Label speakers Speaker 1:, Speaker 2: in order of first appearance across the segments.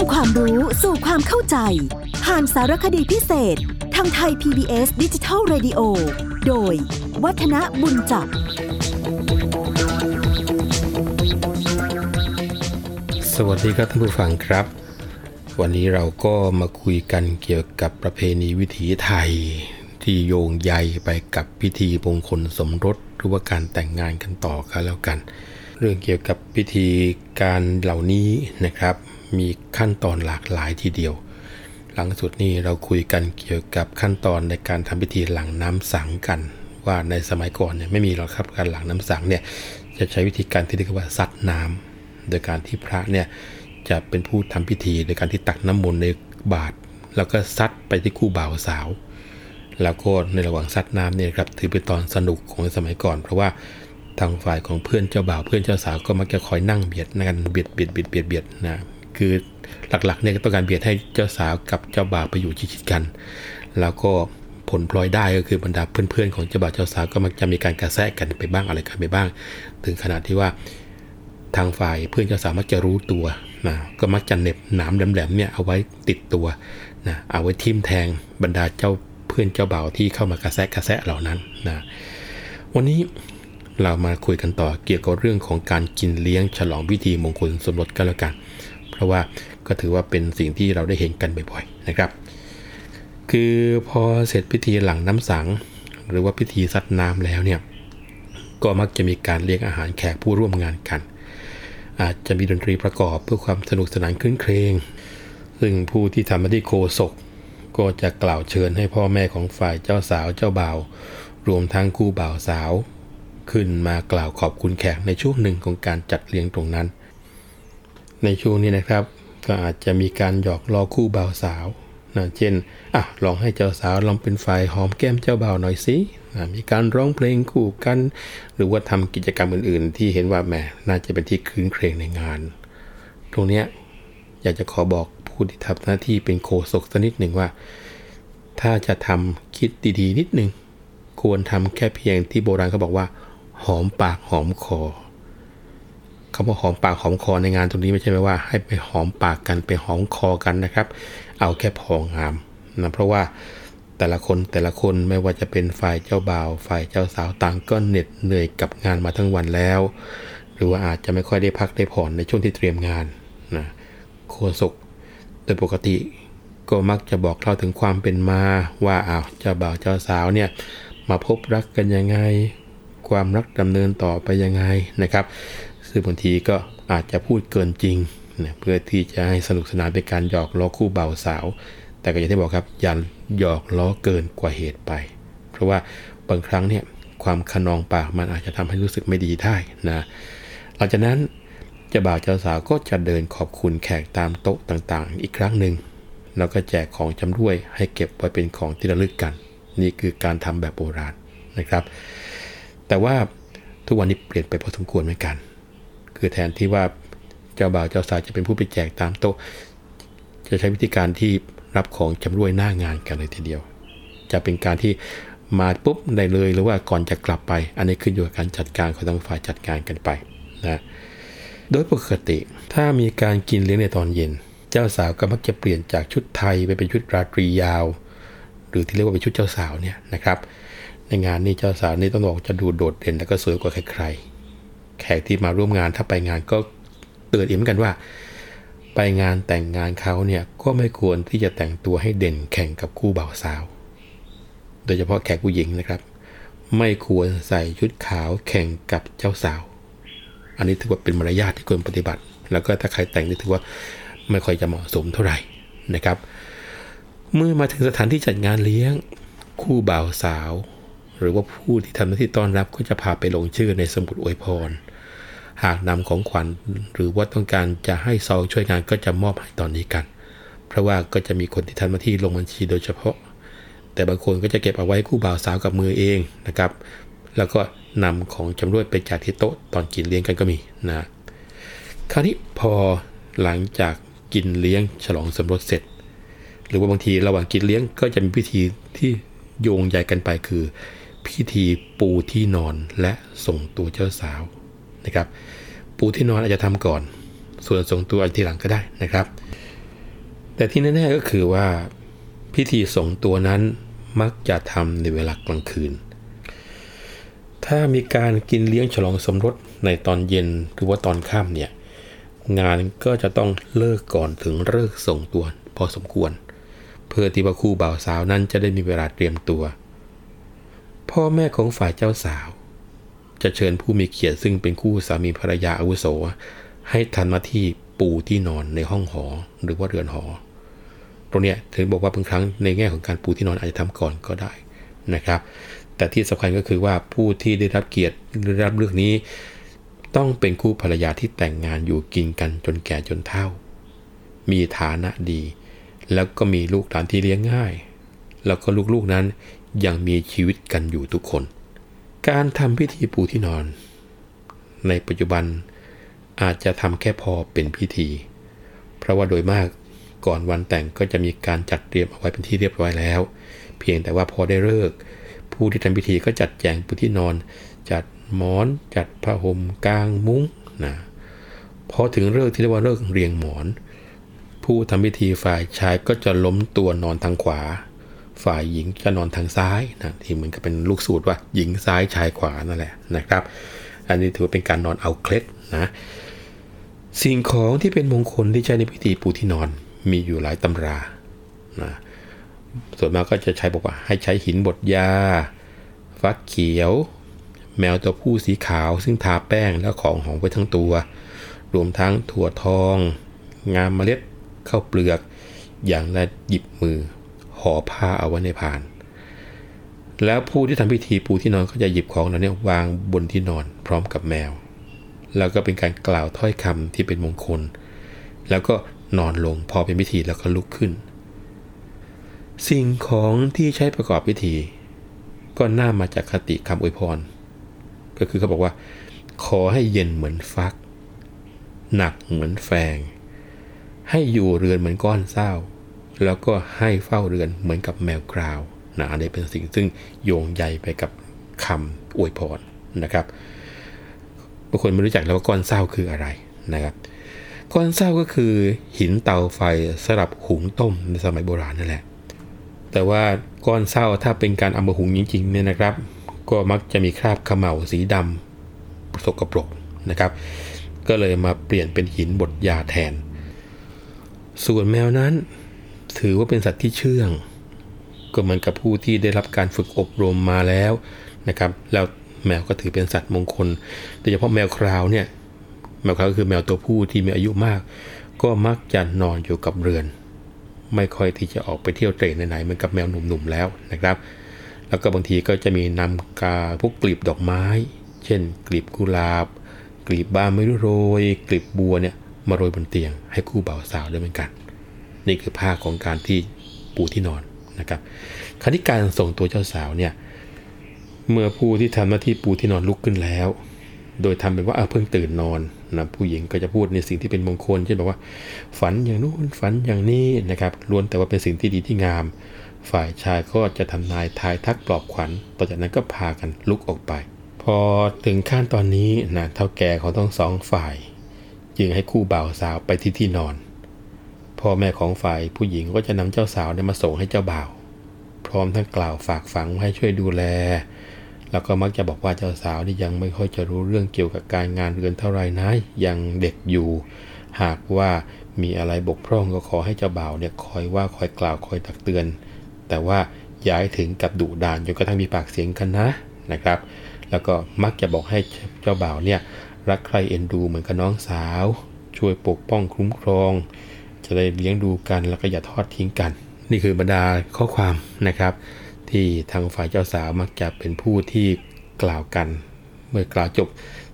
Speaker 1: ำความรู้สู่ความเข้าใจ ผ่านสารคดีพิเศษ ทางไทย PBS ดิจิทัล Radio โดย วัฒนบุญจับ
Speaker 2: สวัสดีครับท่านผู้ฟังครับ วันนี้เราก็มาคุยกันเกี่ยวกับประเพณีวิถีไทย ที่โยงใยไปกับพิธีมงคลสมรสหรือว่าการแต่งงานกันต่อกันแล้วกัน เรื่องเกี่ยวกับพิธีการเหล่านี้นะครับ มีขั้นตอนหลากหลายทีเดียว หลังสุดนี้เราคุยกันเกี่ยวกับขั้นตอนในการทำพิธีหลังน้ำสังกัน ว่าในสมัยก่อนเนี่ยไม่มีหรอกครับการหลังน้ำสังเนี่ยจะใช้วิธีการที่เรียกว่าซัดน้ำโดยการที่พระเนี่ยจะเป็นผู้ทำพิธีโดยการที่ตักน้ำมนต์ในบาตรแล้วก็ซัดไปที่คู่บ่าวสาว แล้วก็ในระหว่างซัดน้ำเนี่ยครับถือเป็นตอนสนุกของสมัยก่อน เพราะว่าทางฝ่ายของเพื่อนเจ้าบ่าวเพื่อนเจ้าสาวก็มักจะคอยนั่งเบียดกันเบียดเบียดเบียดเบียดเบียดนะ คือหลักๆเนี่ยต้องการเบียดให้เจ้าสาวกับเจ้าบ่าวไปอยู่ชิดๆกัน แล้วก็ผลพลอยได้ก็คือบรรดาเพื่อนๆของเจ้าบ่าวเจ้าสาวก็มักจะมีการกระแซะกันไปบ้างอะไรกันไปบ้าง ถึงขนาดที่ว่าทางฝ่ายเพื่อนเจ้าสาวมักจะรู้ตัวนะก็มักจะเน็บหนามแหลมๆเนี่ยเอาไว้ติดตัวนะเอาไว้ทิ่มแทงบรรดาเจ้าเพื่อนเจ้าบ่าวที่เข้ามากระแซะกระแซะเหล่านั้นนะวันนี้เรามาคุยกันต่อเกี่ยวกับเรื่องของการกินเลี้ยงฉลองพิธีมงคลสมรสกันแล้วกัน เพราะว่าก็ถือว่าเป็นสิ่งที่เราได้เห็นกันบ่อยๆนะครับ คือพอเสร็จพิธีหลังน้ำสัง หรือว่าพิธีซัดน้ำแล้วเนี่ยก็มักจะมีการเลี้ยงอาหารแขกผู้ร่วมงานกัน อาจจะมีดนตรีประกอบเพื่อความสนุกสนานคลื่นเครงซึ่งผู้ที่ทำหน้าที่โคศกก็จะกล่าวเชิญให้พ่อแม่ของฝ่ายเจ้าสาวเจ้าบ่าว รวมทั้งคู่บ่าวสาว ขึ้นมากล่าวขอบคุณแขกในช่วงหนึ่งของการจัดเลี้ยงตรงนั้น ในช่วงนี้นะครับ ก็อาจจะมีการหยอกล้อคู่บ่าวสาวนะเช่นอะลองให้เจ้าสาวลองเป็นฝ่ายหอมแก้มเจ้าบ่าวหน่อยสินะมีการร้องเพลงคู่กัน หรือว่าทำกิจกรรมอื่นๆ ที่เห็นว่าแหมน่าจะเป็นที่คืนเครงในงาน ตรงเนี้ยอยากจะขอบอกผู้ที่ทำหน้าที่เป็นโคศกสักนิดหนึ่งว่า ถ้าจะทำคิดดีๆ นิดหนึ่งควรทำแค่เพียงที่โบราณเขาบอกว่า หอมปากหอมคอ คำว่าหอมปากหอมคอในงานตรงนี้ไม่ใช่ไหมว่าให้ไปหอมปากกันไปหอมคอกันนะครับ เอาแค่พองามนะเพราะว่าแต่ละคนแต่ละคนไม่ว่าจะเป็นฝ่ายเจ้าบ่าว ฝ่ายเจ้าสาวต่างก็เหน็ดเหนื่อยกับงานมาทั้งวันแล้ว หรือว่าอาจจะไม่ค่อยได้พักได้ผ่อนในช่วงที่เตรียมงานนะโคศกโดยปกติก็มักจะบอกเล่าถึงความเป็นมาว่าอ้าวเจ้าบ่าวเจ้าสาวเนี่ยมาพบรักกันยังไง ความรักดำเนินต่อไปยังไงนะครับ ซึ่งบางทีก็อาจจะพูดเกินจริงนะเพื่อที่จะให้สนุกสนานเป็นการหยอกล้อคู่บ่าวสาว แต่ก็อย่างที่บอกครับอย่าหยอกล้อเกินกว่าเหตุไป เพราะว่าบางครั้งเนี่ยความขนองปากมันอาจจะทำให้รู้สึกไม่ดีได้นะหลังจากนั้นเจ้าบ่าวเจ้าสาวก็จะเดินขอบคุณแขกตามโต๊ะต่างๆ อีกครั้งหนึ่งแล้วก็แจกของจำด้วยให้เก็บไว้เป็นของที่ระลึกกัน นี่คือการทำแบบโบราณนะครับ แต่ว่าทุกวันนี้เปลี่ยนไปพอสมควรเหมือนกัน คือแทนที่ว่าเจ้าบ่าวเจ้าสาวจะเป็นผู้ไปแจกตามโต๊ะ จะใช้วิธีการที่รับของจำรวยหน้างานกันเลยทีเดียว จะเป็นการที่มาปุ๊บได้เลยหรือว่าก่อนจะกลับไป อันนี้ขึ้นอยู่กับการจัดการของทางฝ่ายจัดการกันไปนะโดยปกติถ้ามีการกินเลี้ยงในตอนเย็น เจ้าสาวก็มักจะเปลี่ยนจากชุดไทยไปเป็นชุดราตรียาว หรือที่เรียกว่าเป็นชุดเจ้าสาวเนี่ยนะครับ ในงานนี้เจ้าสาวนี่ต้องบอกจะดูโดดเด่นและก็สวยกว่าใคร แขกที่มาร่วมงานถ้าไปงานก็เตือนอีกเหมือนกันว่า ไปงานแต่งงานเขาเนี่ยก็ไม่ควรที่จะแต่งตัวให้เด่นแข่งกับคู่บ่าวสาว โดยเฉพาะแขกผู้หญิงนะครับ ไม่ควรใส่ชุดขาวแข่งกับเจ้าสาว อันนี้ถือว่าเป็นมารยาทที่ควรปฏิบัติ แล้วก็ถ้าใครแต่งนี่ถือว่าไม่ค่อยจะเหมาะสมเท่าไหร่นะครับ เมื่อมาถึงสถานที่จัดงานเลี้ยงคู่บ่าวสาว หรือว่าผู้ที่ทำหน้าที่ต้อนรับก็จะพาไปลงชื่อในสมุดอวยพร หากนำของขวัญหรือว่าต้องการจะให้ซองช่วยงานก็จะมอบให้ตอนนี้กัน เพราะว่าก็จะมีคนที่ทำหน้าที่ลงบัญชีโดยเฉพาะ แต่บางคนก็จะเก็บเอาไว้คู่บ่าวสาวกับมือเองนะครับ แล้วก็นำของจำรวดไปจากที่โต๊ะตอนกินเลี้ยงกันก็มีนะคราวนี้พอหลังจากกินเลี้ยงฉลองสมรสเสร็จ หรือว่าบางทีระหว่างกินเลี้ยงก็จะมีพิธีที่โยงใยกันไปคือ พิธีปูที่นอนและส่งตัวเจ้าสาว นะครับ ปูที่นอนอาจจะทำก่อน ส่วนส่งตัวอาจทีหลังก็ได้นะครับ แต่ที่แน่ๆก็คือว่าพิธีส่งตัวนั้นมักจะทำในเวลากลางคืน ถ้ามีการกินเลี้ยงฉลองสมรสในตอนเย็นหรือว่าตอนค่ำเนี่ยงานก็จะต้องเลิกก่อนถึงเลิกส่งตัวพอสมควร เพื่อที่ว่าคู่บ่าวสาวนั้นจะได้มีเวลาเตรียมตัว พ่อแม่ของฝ่ายเจ้าสาว จะเชิญผู้มีเกียรติซึ่งเป็นคู่สามีภรรยาอาวุโส ให้ทันมาที่ปูที่นอนในห้องหอหรือว่าเรือนหอ ตรงนี้ถึงบอกว่าบางครั้งในแง่ของการปูที่นอนอาจจะทำก่อนก็ได้นะครับ แต่ที่สำคัญก็คือว่าผู้ที่ได้รับเกียรติได้รับเรื่องนี้ ต้องเป็นคู่ภรรยาที่แต่งงานอยู่กินกันจนแก่จนเฒ่า มีฐานะดี แล้วก็มีลูกหลานที่เลี้ยงง่าย แล้วก็ลูกๆนั้นยังมีชีวิตกันอยู่ทุกคน การทำพิธีปูที่นอน ในปัจจุบันอาจจะทำแค่พอเป็นพิธี เพราะว่าโดยมากก่อนวันแต่งก็จะมีการจัดเตรียมเอาไว้เป็นที่เรียบร้อยแล้ว เพียงแต่ว่าพอได้เลิก ผู้ที่ทำพิธีก็จัดแจงปูที่นอน จัดหมอน จัดผ้าห่มกางมุ้งนะพอถึงเลิกที่เรียกว่าเลิกเรียงหมอน ผู้ทำพิธีฝ่ายชายก็จะล้มตัวนอนทางขวา ฝ่ายหญิงจะนอนทางซ้ายนะที่เหมือนกับเป็นลูกสูตรว่าหญิงซ้ายชายขวานั่นแหละนะครับ อันนี้ถือว่าเป็นการนอนเอาเคล็ดนะสิ่งของที่เป็นมงคลที่ใช้ในพิธีปูที่นอนมีอยู่หลายตำรานะส่วนมากก็จะใช้บอกว่าให้ใช้หินบดยา ฟักเขียว แมวตัวผู้สีขาวซึ่งทาแป้งแล้วของหอมไว้ทั้งตัว รวมทั้งถั่วทอง งามเมล็ดข้าวเปลือก อย่างละหยิบมือ ห่อผ้าเอาไว้ในพาน แล้วผู้ที่ทำพิธีปูที่นอนก็จะหยิบของเหล่านี้วางบนที่นอนพร้อมกับแมว แล้วก็เป็นการกล่าวถ้อยคำที่เป็นมงคล แล้วก็นอนลงพอเป็นพิธีแล้วก็ลุกขึ้น สิ่งของที่ใช้ประกอบพิธี ก็น่ามาจากคติคำอวยพร ก็คือเขาบอกว่า ขอให้เย็นเหมือนฟัก หนักเหมือนแฟงให้อยู่เรือนเหมือนก้อนเศร้า แล้วก็ให้เฝ้าเรือนเหมือนกับแมวกราวนะอันนี้เป็นสิ่งซึ่งโยงใยไปกับคำอวยพรนะครับบางคนไม่รู้จักแล้วว่าก้อนเศร้าคืออะไรนะครับ ก้อนเศร้าก็คือหินเตาไฟสำหรับหุงต้มในสมัยโบราณนั่นแหละ แต่ว่าก้อนเศร้าถ้าเป็นการเอามาหุงจริงๆเนี่ยนะครับ ก็มักจะมีคราบขมเหลาสีดำสกปรกนะครับ ก็เลยมาเปลี่ยนเป็นหินบดยาแทน ส่วนแมวนั้น ถือว่าเป็นสัตว์ที่เชื่อง ก็เหมือนกับผู้ที่ได้รับการฝึกอบรมมาแล้วนะครับแล้วแมวก็ถือเป็นสัตว์มงคลโดยเฉพาะแมวคราวเนี่ยแมวคราวก็คือแมวตัวผู้ที่มีอายุมาก ก็มักจะนอนอยู่กับเรือน ไม่ค่อยที่จะออกไปเที่ยวเตร่ไหนๆเหมือนกับแมวหนุ่มๆแล้วนะครับ แล้วก็บางทีก็จะมีนำกาพวกกลีบดอกไม้ เช่น กลีบกุหลาบ กลีบบานไม่รู้โรย กลีบบัวเนี่ยมาโรยบนเตียงให้คู่บ่าวสาวด้วยเหมือนกัน นี่คือภาคของการที่ปูที่นอนนะครับคราวนี้การส่งตัวเจ้าสาวเนี่ยเมื่อผู้ที่ทำหน้าที่ปูที่นอนลุกขึ้นแล้ว โดยทำเป็นว่าเพิ่งตื่นนอนนะผู้หญิงก็จะพูดในสิ่งที่เป็นมงคลเช่นบอกว่า ฝันอย่างนู้นฝันอย่างนี้นะครับล้วนแต่ว่าเป็นสิ่งที่ดีที่งาม ฝ่ายชายก็จะทำนายทายทักปลอบขวัญต่อจากนั้นก็พากันลุกออกไป พอถึงขั้นตอนนี้นะเท่าแก่ของทั้งสองฝ่าย จึงให้คู่บ่าวสาวไปที่ที่นอน พ่อแม่ของฝ่ายผู้หญิงก็จะนำเจ้าสาวเนี่ยมาส่งให้เจ้าบ่าว พร้อมทั้งกล่าวฝากฝังให้ช่วยดูแล แล้วก็มักจะบอกว่าเจ้าสาวนี่ยังไม่ค่อยจะรู้เรื่องเกี่ยวกับการงานเรือนเท่าไรนะยังเด็กอยู่ หากว่ามีอะไรบกพร่องก็ขอให้เจ้าบ่าวเนี่ยคอยว่าคอยกล่าวคอยตักเตือน แต่ว่าย้ายถึงกับดุดานจนกระทั่งมีปากเสียงกันนะนะครับ แล้วก็มักจะบอกให้เจ้าบ่าวเนี่ยรักใครเอ็นดูเหมือนกับน้องสาว ช่วยปกป้องคุ้มครอง จะได้เลี้ยงดูกันแล้วก็อย่าทอดทิ้งกัน นี่คือบรรดาข้อความนะครับ ที่ทางฝ่ายเจ้าสาวมักจะเป็นผู้ที่กล่าวกัน เมื่อกล่าวจบ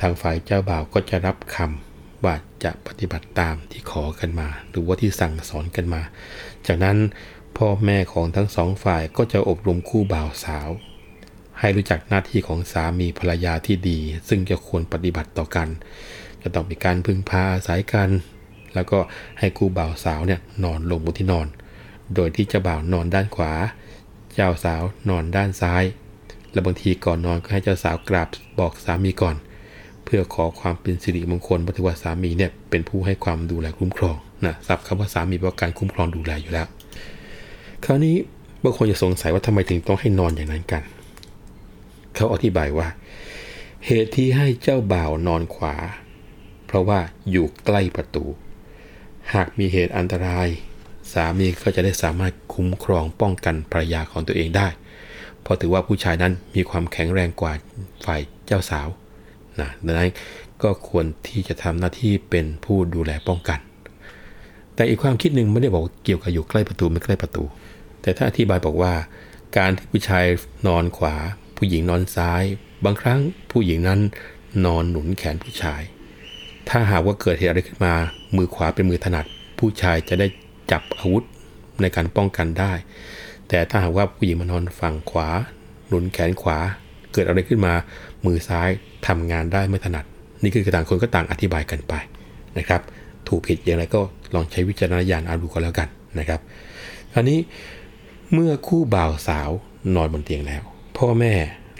Speaker 2: ทางฝ่ายเจ้าบ่าวก็จะรับคำว่าจะปฏิบัติตามที่ขอกันมา หรือว่าที่สั่งสอนกันมา จากนั้นพ่อแม่ของทั้งสองฝ่ายก็จะอบรมคู่บ่าวสาว ให้รู้จักหน้าที่ของสามีภรรยาที่ดี ซึ่งจะควรปฏิบัติต่อกัน จะต้องมีการพึ่งพาอาศัยกัน แล้วก็ให้คู่บ่าวสาวเนี่ยนอนลงบนที่นอน โดยที่เจ้าบ่าวนอนด้านขวา เจ้าสาวนอนด้านซ้าย และบางทีก่อนนอนก็ให้เจ้าสาวกราบบอกสามีก่อน เพื่อขอความเป็นสิริมงคลเพราะว่าสามีเนี่ยเป็นผู้ให้ความดูแลคุ้มครองนะศัพท์คำว่าสามีแปลว่าการคุ้มครองดูแลอยู่แล้ว คราวนี้บางคนจะสงสัยว่าทำไมถึงต้องให้นอนอย่างนั้นกัน เขาอธิบายว่า เหตุที่ให้เจ้าบ่าวนอนขวา เพราะว่าอยู่ใกล้ประตู หากมีเหตุอันตราย สามีก็จะได้สามารถคุ้มครองป้องกันภรรยาของตัวเองได้ เพราะถือว่าผู้ชายนั้นมีความแข็งแรงกว่าฝ่ายเจ้าสาวนะดังนั้นก็ควรที่จะทำหน้าที่เป็นผู้ดูแลป้องกัน แต่อีกความคิดหนึ่งไม่ได้บอกเกี่ยวกับอยู่ใกล้ประตูไม่ใกล้ประตู แต่ถ้าอธิบายบอกว่า การที่ผู้ชายนอนขวา ผู้หญิงนอนซ้าย บางครั้งผู้หญิงนั้นนอนหนุนแขนผู้ชาย ถ้าหากว่าเกิดเหตุอะไรขึ้นมา มือขวาเป็นมือถนัด ผู้ชายจะได้จับอาวุธในการป้องกันได้ แต่ถ้าหากว่าผู้หญิงมานอนฝั่งขวา หนุนแขนขวา เกิดอะไรขึ้นมา มือซ้ายทำงานได้ไม่ถนัด นี่คือต่างคนก็ต่างอธิบายกันไปนะครับ ถูกผิดอย่างไรก็ลองใช้วิจารณญาณอ่านดูก็แล้วกันนะครับคราวนี้เมื่อคู่บ่าวสาวนอนบนเตียงแล้ว พ่อแม่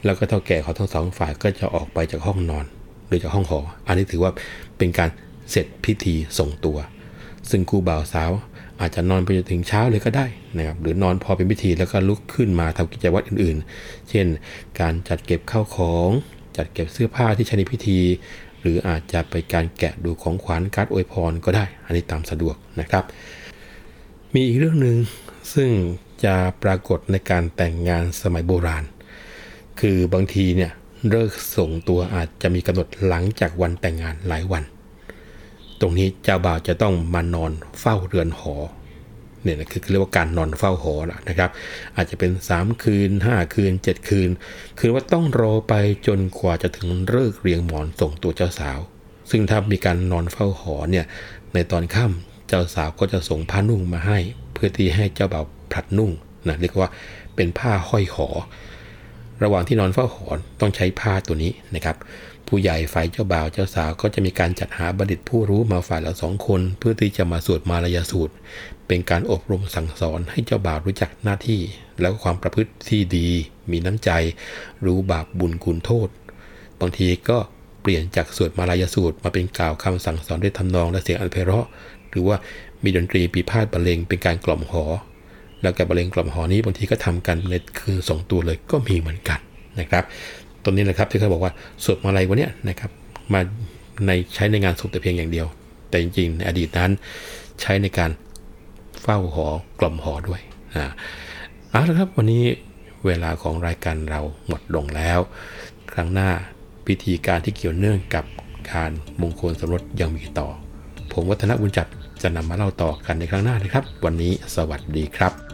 Speaker 2: แล้วก็เท่าแก่เขาทั้งสองฝ่ายก็จะออกไปจากห้องนอน หรือจากห้องหอ อันนี้ถือว่าเป็นการเสร็จพิธีส่งตัว ซึ่งคู่บ่าวสาวอาจจะนอนไปจนถึงเช้าเลยก็ได้นะครับหรือนอนพอเป็นพิธีแล้วก็ลุกขึ้นมาทำกิจวัตรอื่นๆ เช่น การจัดเก็บข้าวของ จัดเก็บเสื้อผ้าที่ใช้ในพิธี หรืออาจจะไปการแกะดูของขวัญการอวยพรก็ได้ อันนี้ตามสะดวกนะครับ มีอีกเรื่องหนึ่งซึ่งจะปรากฏในการแต่งงานสมัยโบราณ คือบางทีเนี่ย เลิกส่งตัวอาจจะมีกำหนดหลังจากวันแต่งงานหลายวัน ตรงนี้เจ้าบ่าวจะต้องมานอนเฝ้าเรือนหอเนี่ยนะคือเรียกว่าการนอนเฝ้าหอละนะครับ อาจจะเป็น 3 คืน 5 คืน 7 คืน คือว่าต้องรอไปจนกว่าจะถึงเลิกเรียงหมอนส่งตัวเจ้าสาว ซึ่งถ้ามีการนอนเฝ้าหอเนี่ยในตอนค่ำเจ้าสาวก็จะส่งผ้านุ่งมาให้ เพื่อที่ให้เจ้าบ่าวผลัดนุ่งนะเรียกว่าเป็นผ้าห้อยหอ ระหว่างที่นอนเฝ้าหอนต้องใช้ผ้าตัวนี้นะครับ ผู้ใหญ่ฝ่ายเจ้าบ่าวเจ้าสาวก็จะมีการจัดหาบัณฑิตผู้รู้มาฝ่ายละสองคน เพื่อที่จะมาสวดมารยาสูตร เป็นการอบรมสั่งสอนให้เจ้าบ่าวรู้จักหน้าที่ แล้วก็ความประพฤติที่ดี มีน้ำใจ รู้บาปบุญคุณโทษ บางทีก็เปลี่ยนจากสวดมารยาสูตร มาเป็นกล่าวคำสั่งสอนด้วยทำนองและเสียงอันไพเราะ หรือว่ามีดนตรีปีพาดบรรเลงเป็นการกล่อมหอ แล้วการบรรเลงกล่อมหอนี้บางทีก็ทำกันในคืนสองตัวเลยก็มีเหมือนกันนะครับตรงนี้แหละครับที่เขาบอกว่าสวดมาลัยวะเนี่ยนะครับมาในใช้ในงานศพแต่เพียงอย่างเดียว แต่จริงๆในอดีตนั้นใช้ในการเฝ้าหอกล่อมหอด้วยนะเอาละครับวันนี้เวลาของรายการเราหมดลงแล้ว ครั้งหน้าพิธีการที่เกี่ยวเนื่องกับการมงคลสมรสยังมีต่อ ผมวัฒนบุญจัดจะนำมาเล่าต่อกันในครั้งหน้านะครับ วันนี้สวัสดีครับ